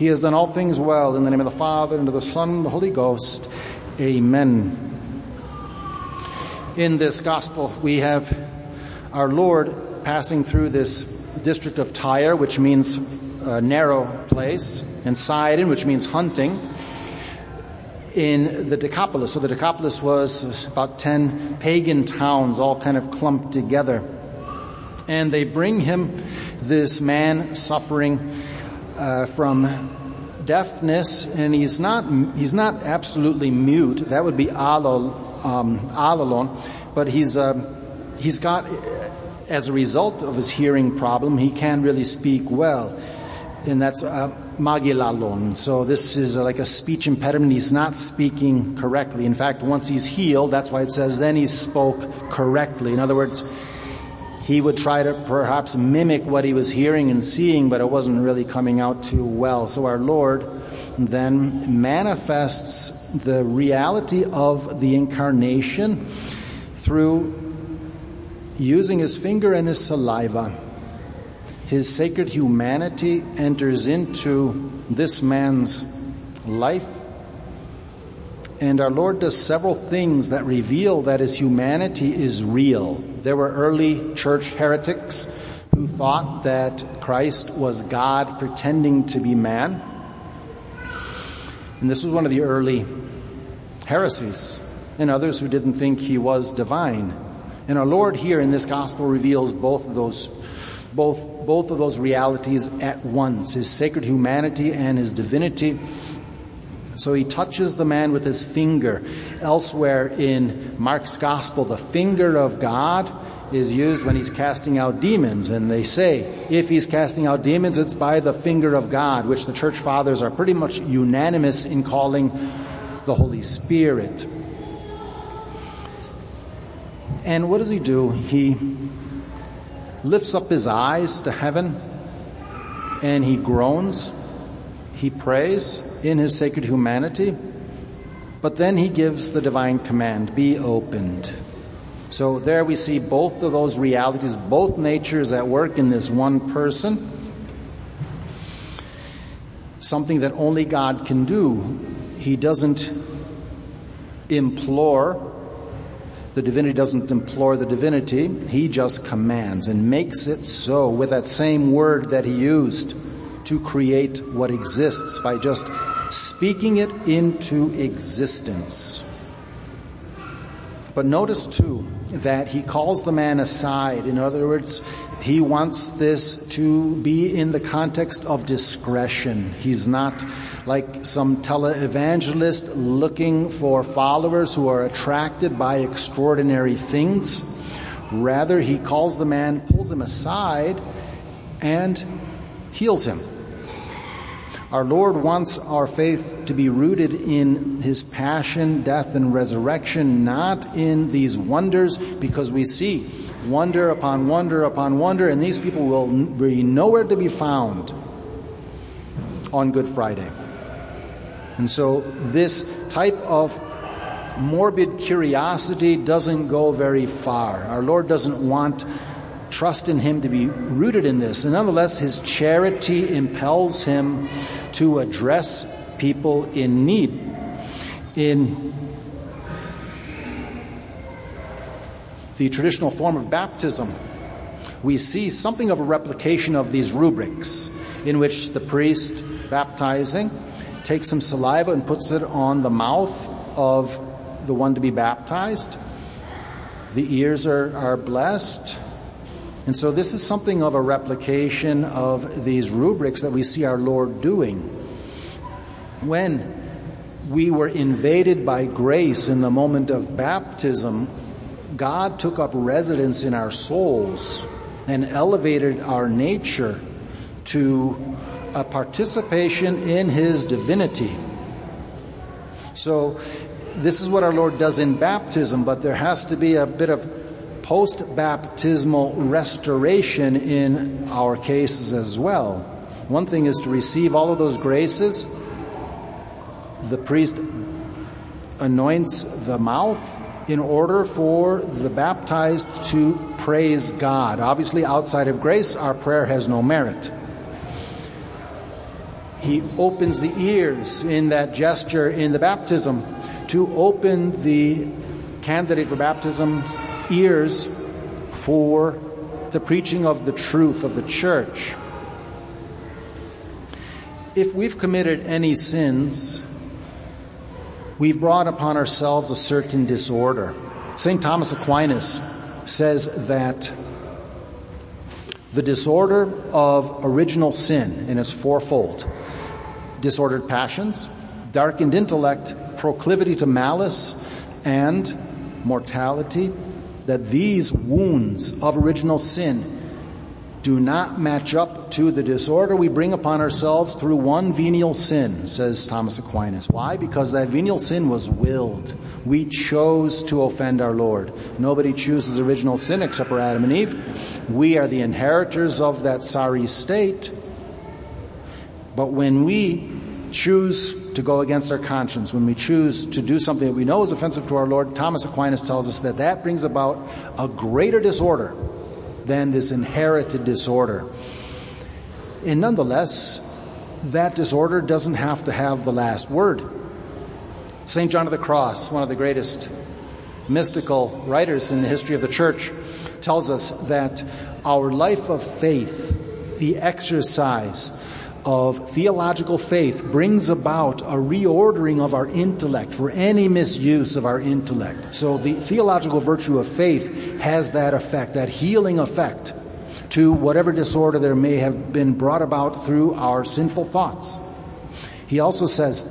He has done all things well. In the name of the Father, and of the Son, and the Holy Ghost. Amen. In this gospel, we have our Lord passing through this district of Tyre, which means a narrow place, and Sidon, which means hunting, in the Decapolis. So the Decapolis was about 10 pagan towns, all kind of clumped together. And they bring him this man suffering uh, from deafness, and he's not he's not absolutely mute. That would be alol, um, but he's uh, he's got as a result of his hearing problem, he can't really speak well, and that's uh, mogilalon. So this is like a speech impediment. He's not speaking correctly. In fact, once he's healed, that's why it says then he spoke correctly. In other words he would try to perhaps mimic what he was hearing and seeing, but it wasn't really coming out too well. So our Lord then manifests the reality of the incarnation through using his finger and his saliva. His sacred humanity enters into this man's life and our Lord does several things that reveal that his humanity is real. There were early church heretics who thought that Christ was God pretending to be man. And this was one of the early heresies, and others who didn't think he was divine. And our Lord here in this gospel reveals both of those both both of those realities at once, his sacred humanity and his divinity so he touches the man with his finger. Elsewhere in Mark's gospel, the finger of God is used when he's casting out demons. And they say if he's casting out demons, it's by the finger of God, which the church fathers are pretty much unanimous in calling the Holy Spirit. And what does he do? He lifts up his eyes to heaven and he groans he prays in his sacred humanity, but then he gives the divine command be opened. So there we see both of those realities, both natures at work in this one person. Something that only God can do. He doesn't implore, the divinity doesn't implore the divinity, he just commands and makes it so with that same word that he used to create what exists by just speaking it into existence. But notice too that he calls the man aside. In other words, he wants this to be in the context of discretion. He's not like some televangelist looking for followers who are attracted by extraordinary things. Rather, he calls the man, pulls him aside, and heals him. Our Lord wants our faith to be rooted in his passion, death, and resurrection, not in these wonders, because we see wonder upon wonder upon wonder, and these people will be nowhere to be found on Good Friday. And so, this type of morbid curiosity doesn't go very far. Our Lord doesn't want trust in Him to be rooted in this. And nonetheless, His charity impels Him to address people in need. In the traditional form of baptism, we see something of a replication of these rubrics in which the priest baptizing takes some saliva and puts it on the mouth of the one to be baptized. The ears are, are blessed, and so this is something of a replication of these rubrics that we see our Lord doing. When we were invaded by grace in the moment of baptism, God took up residence in our souls and elevated our nature to a participation in His divinity. So, this is what our Lord does in baptism, but there has to be a bit of post baptismal restoration in our cases as well. One thing is to receive all of those graces. The priest anoints the mouth in order for the baptized to praise God. Obviously, outside of grace, our prayer has no merit. He opens the ears in that gesture in the baptism to open the candidate for baptism's ears for the preaching of the truth of the church. If we've committed any sins, we've brought upon ourselves a certain disorder. St. Thomas Aquinas says that the disorder of original sin, and it's fourfold disordered passions, darkened intellect, proclivity to malice, and mortality, that these wounds of original sin do not match up to the disorder we bring upon ourselves through one venial sin, says Thomas Aquinas. Why? Because that venial sin was willed. We chose to offend our Lord. Nobody chooses original sin except for Adam and Eve. We are the inheritors of that sorry state. But when we choose to go against our conscience, when we choose to do something that we know is offensive to our Lord, Thomas Aquinas tells us that that brings about a greater disorder than this inherited disorder. And nonetheless, that disorder doesn't have to have the last word. St. John of the Cross, one of the greatest mystical writers in the history of the church, tells us that our life of faith, the exercise of theological faith, brings about a reordering of our intellect for any misuse of our intellect. So the theological virtue of faith has that effect, that healing effect to whatever disorder there may have been brought about through our sinful thoughts. He also says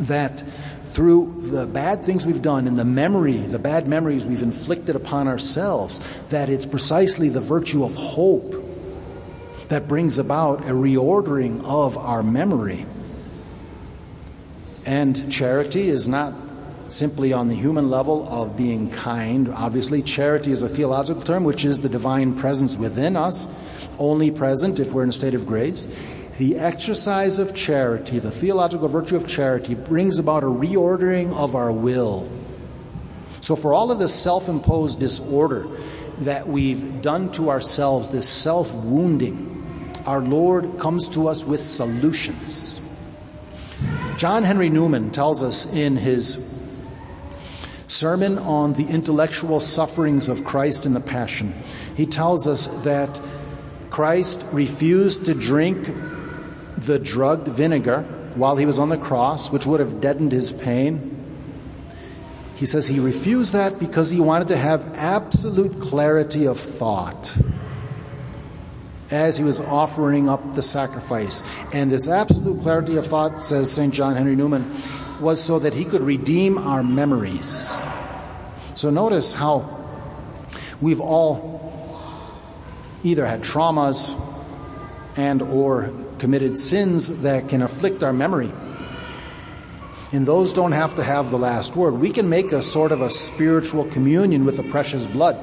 that through the bad things we've done and the memory, the bad memories we've inflicted upon ourselves, that it's precisely the virtue of hope that brings about a reordering of our memory. And charity is not simply on the human level of being kind. Obviously, charity is a theological term, which is the divine presence within us, only present if we're in a state of grace. The exercise of charity, the theological virtue of charity, brings about a reordering of our will. So, for all of this self imposed disorder that we've done to ourselves, this self wounding, our Lord comes to us with solutions. John Henry Newman tells us in his sermon on the intellectual sufferings of Christ in the Passion, he tells us that Christ refused to drink the drugged vinegar while he was on the cross, which would have deadened his pain. He says he refused that because he wanted to have absolute clarity of thought as he was offering up the sacrifice. And this absolute clarity of thought, says St. John Henry Newman, was so that he could redeem our memories. So notice how we've all either had traumas and or committed sins that can afflict our memory and those don't have to have the last word. We can make a sort of a spiritual communion with the precious blood,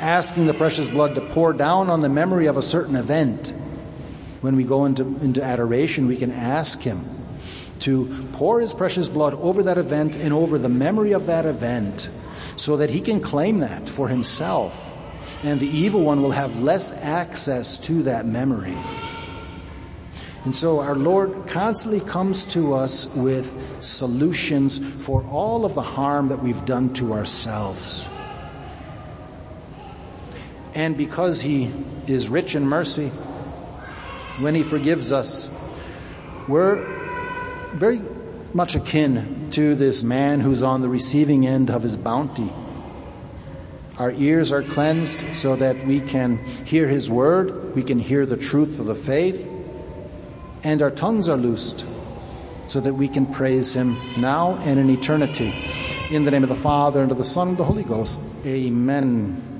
asking the precious blood to pour down on the memory of a certain event. When we go into, into adoration, we can ask Him to pour His precious blood over that event and over the memory of that event so that He can claim that for Himself. And the evil one will have less access to that memory. And so our Lord constantly comes to us with solutions for all of the harm that we've done to ourselves. And because He is rich in mercy, when He forgives us, we're very much akin to this man who's on the receiving end of his bounty. Our ears are cleansed so that we can hear His word, we can hear the truth of the faith and our tongues are loosed so that we can praise him now and in eternity. In the name of the Father, and of the Son, and of the Holy Ghost. Amen.